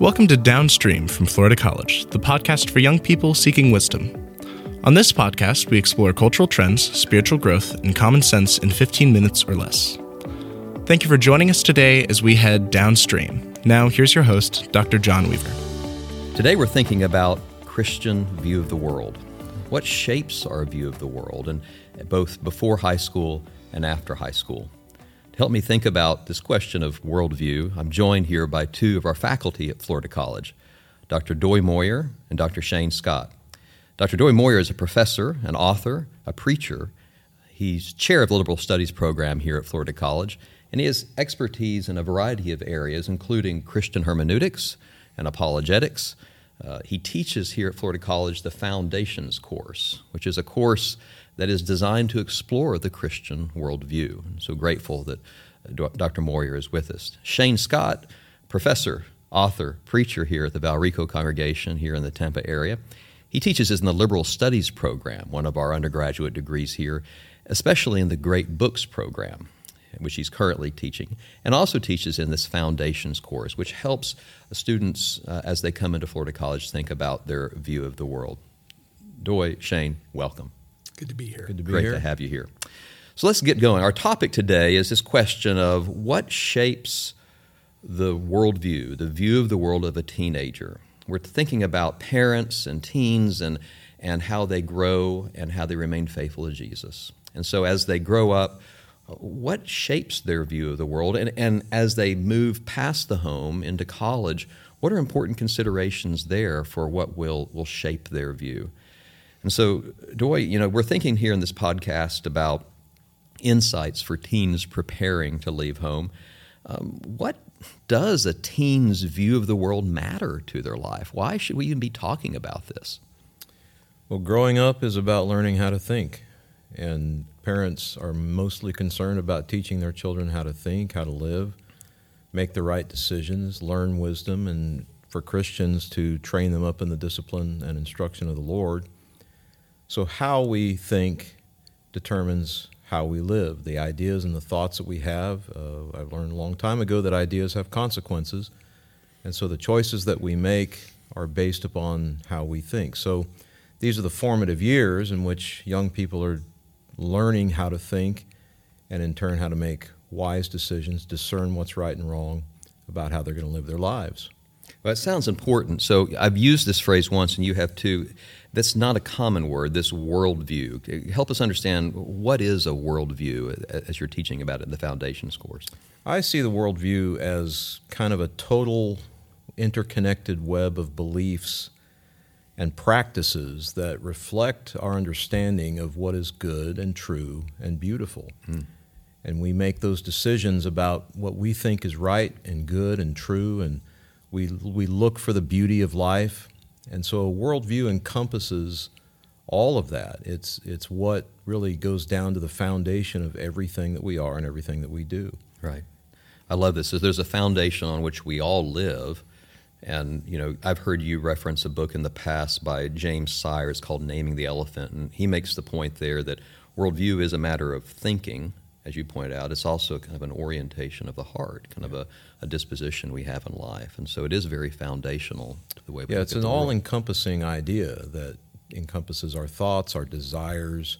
Welcome to Downstream from Florida College, the podcast for young people seeking wisdom. On this podcast, we explore cultural trends, spiritual growth, and common sense in 15 minutes or less. Thank you for joining us today as we head downstream. Now, here's your host, Dr. John Weaver. Today, we're thinking about Christian view of the world. What shapes our view of the world, and both before high school and after high school? Help me think about this question of worldview, I'm joined here by two of our faculty at Florida College, Dr. Doy Moyer and Dr. Shane Scott. Dr. Doy Moyer is a professor, an author, a preacher. He's chair of the Liberal Studies program here at Florida College, and he has expertise in a variety of areas, including Christian hermeneutics and apologetics. Uh, he teaches here at Florida College the Foundations course, which is a course that is designed to explore the Christian worldview. I'm so grateful that uh, Dr. Moyer is with us. Shane Scott, professor, author, preacher here at the Valrico congregation here in the Tampa area. He teaches in the Liberal Studies program, one of our undergraduate degrees here, especially in the Great Books program, which he's currently teaching, and also teaches in this Foundations course, which helps students uh, as they come into Florida College think about their view of the world. Doy, Shane, welcome. Good to be here. Good to be Great here. to have you here. So let's get going. Our topic today is this question of what shapes the worldview, the view of the world of a teenager. We're thinking about parents and teens and, and how they grow and how they remain faithful to Jesus. And so as they grow up, what shapes their view of the world? And, and as they move past the home into college, what are important considerations there for what will, will shape their view? And so, Doy, you know, we're thinking here in this podcast about insights for teens preparing to leave home. Um, what does a teen's view of the world matter to their life? Why should we even be talking about this? Well, growing up is about learning how to think, and parents are mostly concerned about teaching their children how to think, how to live, make the right decisions, learn wisdom, and for Christians to train them up in the discipline and instruction of the Lord. So, how we think determines how we live. The ideas and the thoughts that we have, uh, I've learned a long time ago that ideas have consequences. And so the choices that we make are based upon how we think. So these are the formative years in which young people are learning how to think and, in turn, how to make wise decisions, discern what's right and wrong about how they're going to live their lives. Well, it sounds important. So I've used this phrase once, and you have too that's not a common word, this worldview. Help us understand what is a worldview as you're teaching about it in the Foundations course. I see the worldview as kind of a total interconnected web of beliefs and practices that reflect our understanding of what is good and true and beautiful. Hmm. And we make those decisions about what we think is right and good and true, and we, we look for the beauty of life and so a worldview encompasses all of that. It's, it's what really goes down to the foundation of everything that we are and everything that we do. Right. I love this. So there's a foundation on which we all live. And, you know, I've heard you reference a book in the past by James Sire. It's called Naming the Elephant. And he makes the point there that worldview is a matter of thinking, as you point out. It's also kind of an orientation of the heart, kind of a a disposition we have in life. And so it is very foundational to the way we Yeah, it's an all encompassing idea that encompasses our thoughts, our desires,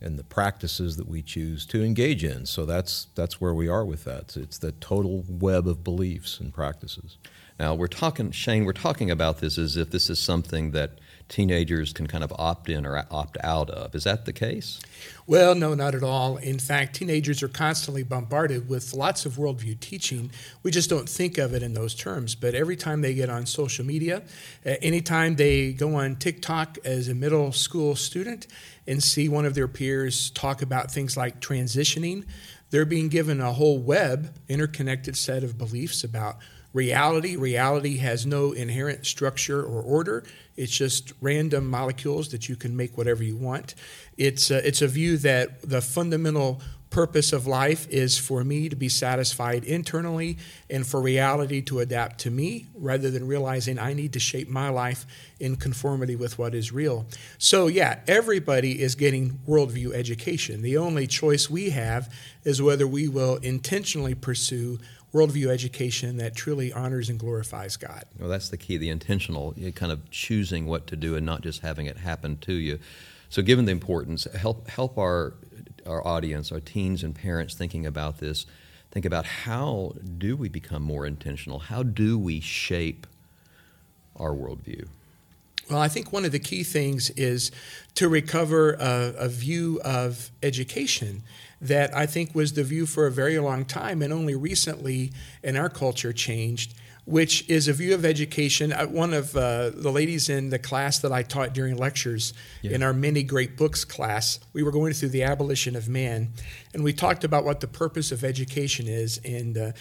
and the practices that we choose to engage in. So that's that's where we are with that. It's the total web of beliefs and practices. Now we're talking, Shane. We're talking about this as if this is something that teenagers can kind of opt in or opt out of. Is that the case? Well, no, not at all. In fact, teenagers are constantly bombarded with lots of worldview teaching. We just don't think of it in those terms. But every time they get on social media, uh, anytime they go on TikTok as a middle school student and see one of their peers talk about things like transitioning, they're being given a whole web, interconnected set of beliefs about reality. Reality has no inherent structure or order. It's just random molecules that you can make whatever you want. It's a, it's a view that the fundamental purpose of life is for me to be satisfied internally and for reality to adapt to me rather than realizing I need to shape my life in conformity with what is real. So, yeah, everybody is getting worldview education. The only choice we have is whether we will intentionally pursue worldview education that truly honors and glorifies God. Well, that's the key, the intentional, kind of choosing what to do and not just having it happen to you. So, given the importance, help help our our audience, our teens and parents thinking about this, think about how do we become more intentional? How do we shape our worldview? Well, I think one of the key things is to recover a, a, view of education that I think was the view for a very long time and only recently in our culture changed, which is a view of education. One of uh, the ladies in the class that I taught during lectures yeah. in our many great books class, we were going through the abolition of man, and we talked about what the purpose of education is. And uh,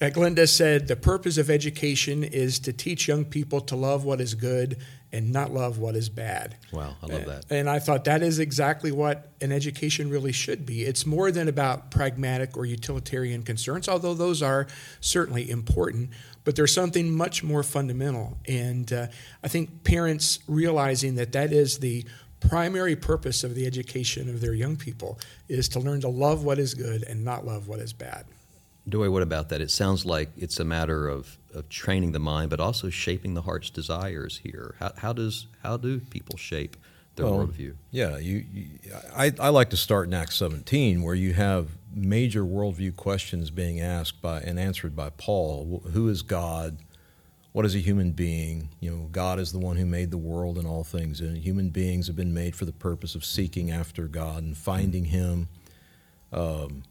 Glenda said the purpose of education is to teach young people to love what is good and not love what is bad. Wow, I love that. And I thought that is exactly what an education really should be. It's more than about pragmatic or utilitarian concerns, although those are certainly important, but there's something much more fundamental. And uh, I think parents realizing that that is the primary purpose of the education of their young people is to learn to love what is good and not love what is bad. Doy, what about that? It sounds like it's a matter of, of training the mind, but also shaping the heart's desires here. How, how does how do people shape their well, worldview? Yeah, you, you, I, I like to start in Acts 17, where you have major worldview questions being asked by and answered by Paul. Who is God? What is a human being? You know, God is the one who made the world and all things, and human beings have been made for the purpose of seeking after God and finding Him. Um,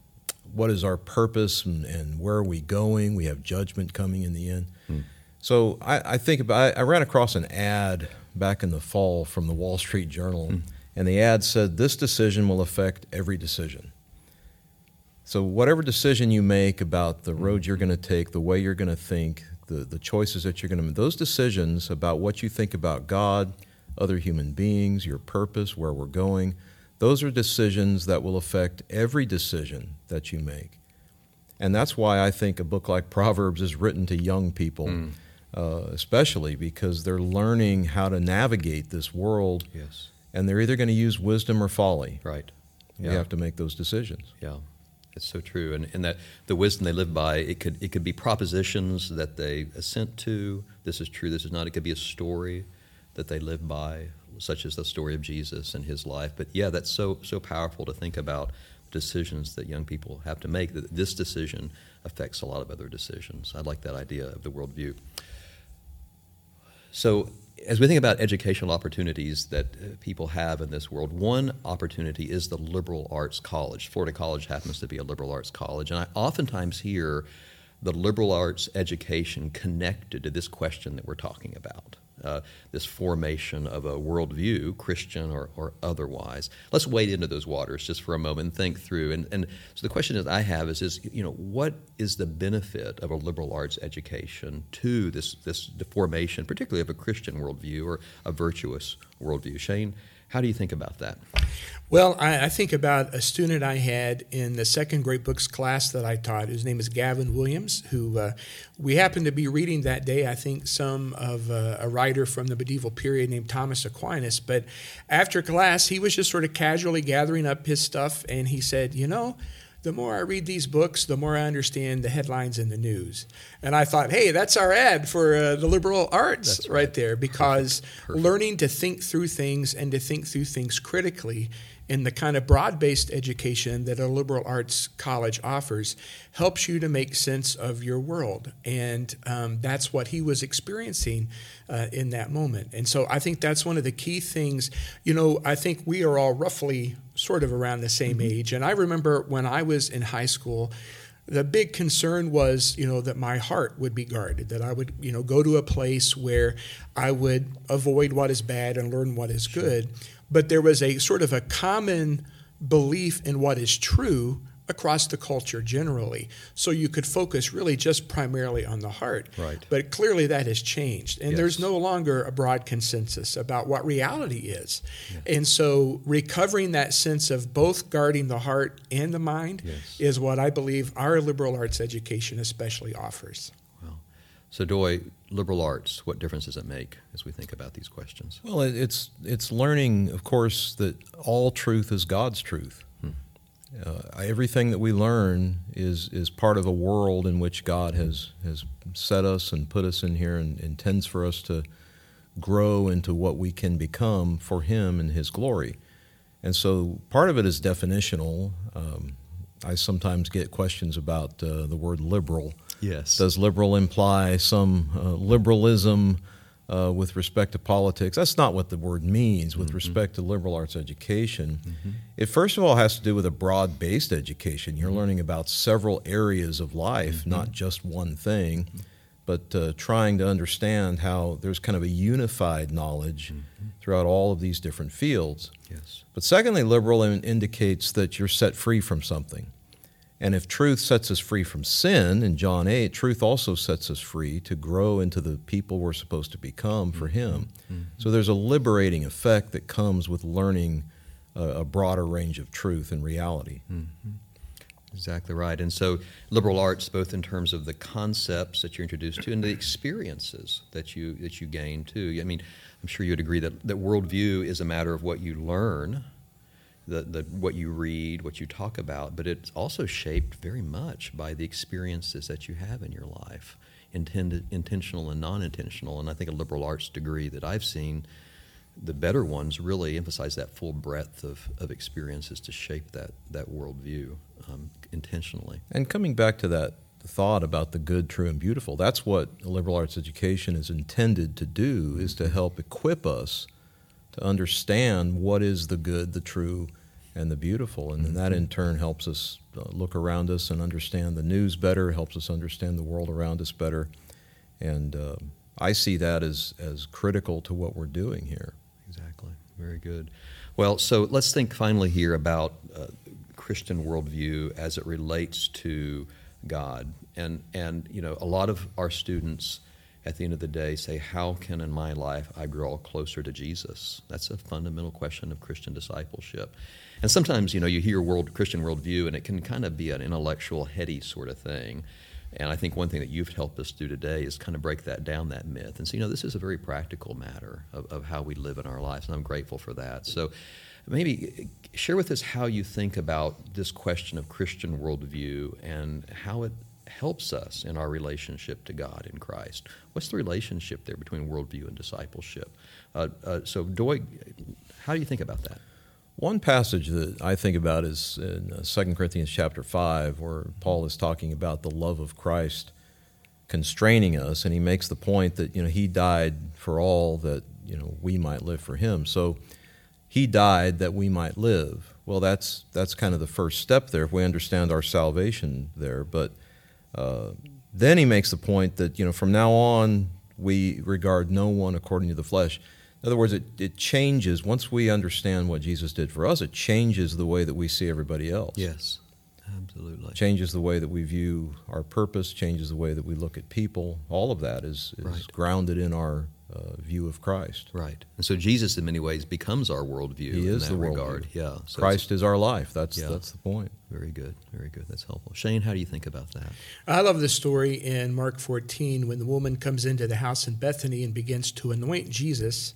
what is our purpose and, and, where are we going? We have judgment coming in the end. Hmm. So I, I, think about. I, I, ran across an ad back in the fall from the Wall Street Journal, hmm. and the ad said, "This decision will affect every decision." So whatever decision you make about the road you're going to take, the way you're going to think, the the choices that you're going to make, those decisions about what you think about God, other human beings, your purpose, where we're going those are decisions that will affect every decision that you make. And that's why I think a book like Proverbs is written to young people, mm. Uh, especially because they're learning how to navigate this world. Yes. And they're either going to use wisdom or folly. Right. You have to make those decisions. Yeah. It's so true, and, and that the wisdom they live by, it could it could be propositions that they assent to. This is true. This is not. It could be a story that they live by such as the story of Jesus and his life. But yeah, that's so so powerful to think about decisions that young people have to make. That this decision affects a lot of other decisions. I like that idea of the worldview. So, as we think about educational opportunities that uh, people have in this world, one opportunity is the liberal arts college. Florida College happens to be a liberal arts college, and I oftentimes hear the liberal arts education connected to this question that we're talking about uh, this formation of a worldview, Christian or, or otherwise. Let's wade into those waters just for a moment and think through. And, and so the question that I have is, is, you know, what is the benefit of a liberal arts education to this, this formation, particularly of a Christian worldview or a virtuous worldview? Shane, how do you think about that? Well, I, I, think about a student I had in the second Great Books class that I taught. His name is Gavin Williams, who uh, we happened to be reading that day, I think, some of uh, a writer from the medieval period named Thomas Aquinas. But after class, he was just sort of casually gathering up his stuff, and he said, You know, the more I read these books, the more I understand the headlines in the news. And I thought, hey, that's our ad for uh, the liberal arts right. right. there, because Perfect. Perfect. learning to think through things and to think through things critically in the kind of broad based education that a liberal arts college offers helps you to make sense of your world. And um, that's what he was experiencing uh, in that moment. And so I think that's one of the key things. You know, I think we are all roughly sort of around the same mm-hmm. age. And I remember when I was in high school, the big concern was, you know, that my heart would be guarded, that I would, you know, go to a place where I would avoid what is bad and learn what is good but there was a sort of a common belief in what is true across the culture generally. So you could focus really just primarily on the heart. Right. But clearly that has changed. And yes. there's no longer a broad consensus about what reality is. Yes. And so recovering that sense of both guarding the heart and the mind yes. is what I believe our liberal arts education especially offers. So, Doy, liberal arts, what difference does it make as we think about these questions? Well, it's it's learning, of course, that all truth is God's truth. Uh, everything that we learn is is part of a world in which God has has set us and put us in here and intends for us to grow into what we can become for Him and His glory. And so part of it is definitional. Um, I sometimes get questions about uh, the word liberal. Yes. Does liberal imply some uh, liberalism uh, with respect to politics? That's not what the word means with mm-hmm. respect to liberal arts education. Mm-hmm. It first of all has to do with a broad based education. You're mm-hmm. learning about several areas of life, mm-hmm. not just one thing. Mm-hmm but uh, trying to understand how there's kind of a unified knowledge mm-hmm. throughout all of these different fields. Yes. But secondly, liberal indicates that you're set free from something. And if truth sets us free from sin, in John 8, truth also sets us free to grow into the people we're supposed to become for Him. Mm-hmm. So there's a liberating effect that comes with learning a, a broader range of truth and reality. Mm-hmm. Exactly right. And so, liberal arts, both in terms of the concepts that you're introduced to and the experiences that you that you gain too. I mean, I'm sure you'd agree that that worldview is a matter of what you learn, the, the what you read, what you talk about, but it's also shaped very much by the experiences that you have in your life, intended, intentional and non-intentional. And I think a liberal arts degree that I've seen the better ones really emphasize that full breadth of, of experiences to shape that, that worldview um, intentionally. And coming back to that thought about the good, true, and beautiful, that's what liberal arts education is intended to do, is to help equip us to understand what is the good, the true, and the beautiful. And then that in turn helps us uh, look around us and understand the news better, helps us understand the world around us better. And uh, I see that as, as critical to what we're doing here. Exactly. Very good. Well, so let's think finally here about uh, Christian worldview as it relates to God. And, and, you know, a lot of our students at the end of the day say, How can in my life I grow closer to Jesus? That's a fundamental question of Christian discipleship. And sometimes, you know, you hear world Christian worldview and it can kind of be an intellectual, heady sort of thing. And I think one thing that you've helped us do today is kind of break that down, that myth. And so, you know, this is a very practical matter of, of how we live in our lives, and I'm grateful for that. So, maybe share with us how you think about this question of Christian worldview and how it helps us in our relationship to God in Christ. What's the relationship there between worldview and discipleship? Uh, uh, so, Doy, how do you think about that? One passage that I think about is in uh, 2 Corinthians chapter 5, where Paul is talking about the love of Christ constraining us, and he makes the point that you know he died for all that you know we might live for him. So he died that we might live. Well, that's that's kind of the first step there if we understand our salvation there. But uh, then he makes the point that you know from now on we regard no one according to the flesh. In other words, it, it changes, once we understand what Jesus did for us, it changes the way that we see everybody else. Yes, absolutely. Changes the way that we view our purpose, changes the way that we look at people. All of that is, is right. grounded in our uh, view of Christ. Right. And so Jesus, in many ways, becomes our worldview he is in that the regard. Yeah. So Christ is our life. That's, yeah. that's the point. Very good. Very good. That's helpful. Shane, how do you think about that? I love the story in Mark 14 when the woman comes into the house in Bethany and begins to anoint Jesus.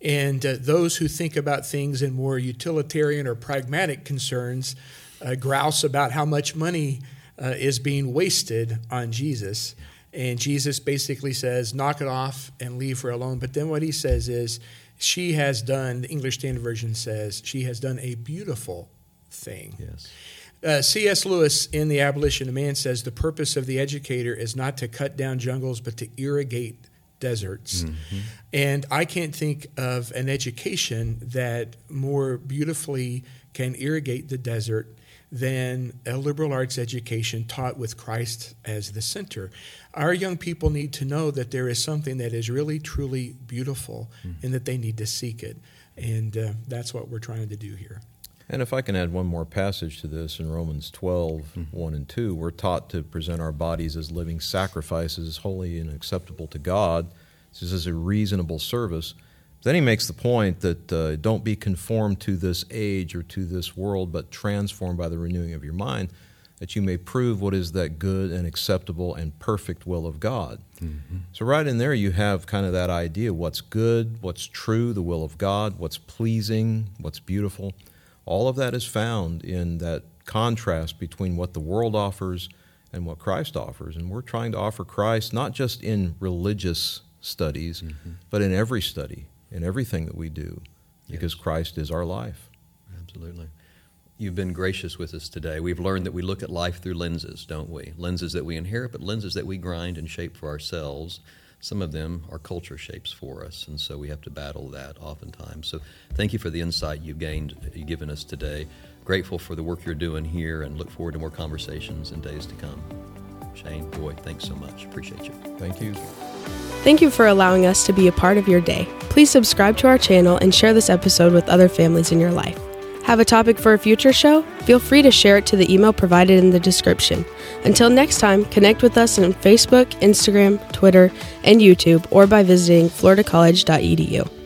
And uh, those who think about things in more utilitarian or pragmatic concerns uh, grouse about how much money uh, is being wasted on Jesus. And Jesus basically says, knock it off and leave her alone. But then what he says is, she has done, the English Standard Version says, she has done a beautiful thing. Yes. Uh, C.S. Lewis in The Abolition of Man says the purpose of the educator is not to cut down jungles, but to irrigate deserts. Mm-hmm. And I can't think of an education that more beautifully can irrigate the desert than a liberal arts education taught with Christ as the center. Our young people need to know that there is something that is really, truly beautiful mm-hmm. and that they need to seek it. And uh, that's what we're trying to do here. And if I can add one more passage to this in Romans 12, mm-hmm. 1 and 2, we're taught to present our bodies as living sacrifices, holy and acceptable to God. This is a reasonable service. Then he makes the point that uh, don't be conformed to this age or to this world, but transformed by the renewing of your mind, that you may prove what is that good and acceptable and perfect will of God. Mm-hmm. So, right in there, you have kind of that idea what's good, what's true, the will of God, what's pleasing, what's beautiful. All of that is found in that contrast between what the world offers and what Christ offers. And we're trying to offer Christ not just in religious studies, mm-hmm. but in every study, in everything that we do, because yes. Christ is our life. Absolutely. You've been gracious with us today. We've learned that we look at life through lenses, don't we? Lenses that we inherit, but lenses that we grind and shape for ourselves. Some of them are culture shapes for us, and so we have to battle that oftentimes. So, thank you for the insight you've gained, you've given us today. Grateful for the work you're doing here, and look forward to more conversations in days to come. Shane, Doy, thanks so much. Appreciate you. Thank you. Thank you for allowing us to be a part of your day. Please subscribe to our channel and share this episode with other families in your life. Have a topic for a future show? Feel free to share it to the email provided in the description. Until next time, connect with us on Facebook, Instagram, Twitter, and YouTube, or by visiting floridacollege.edu.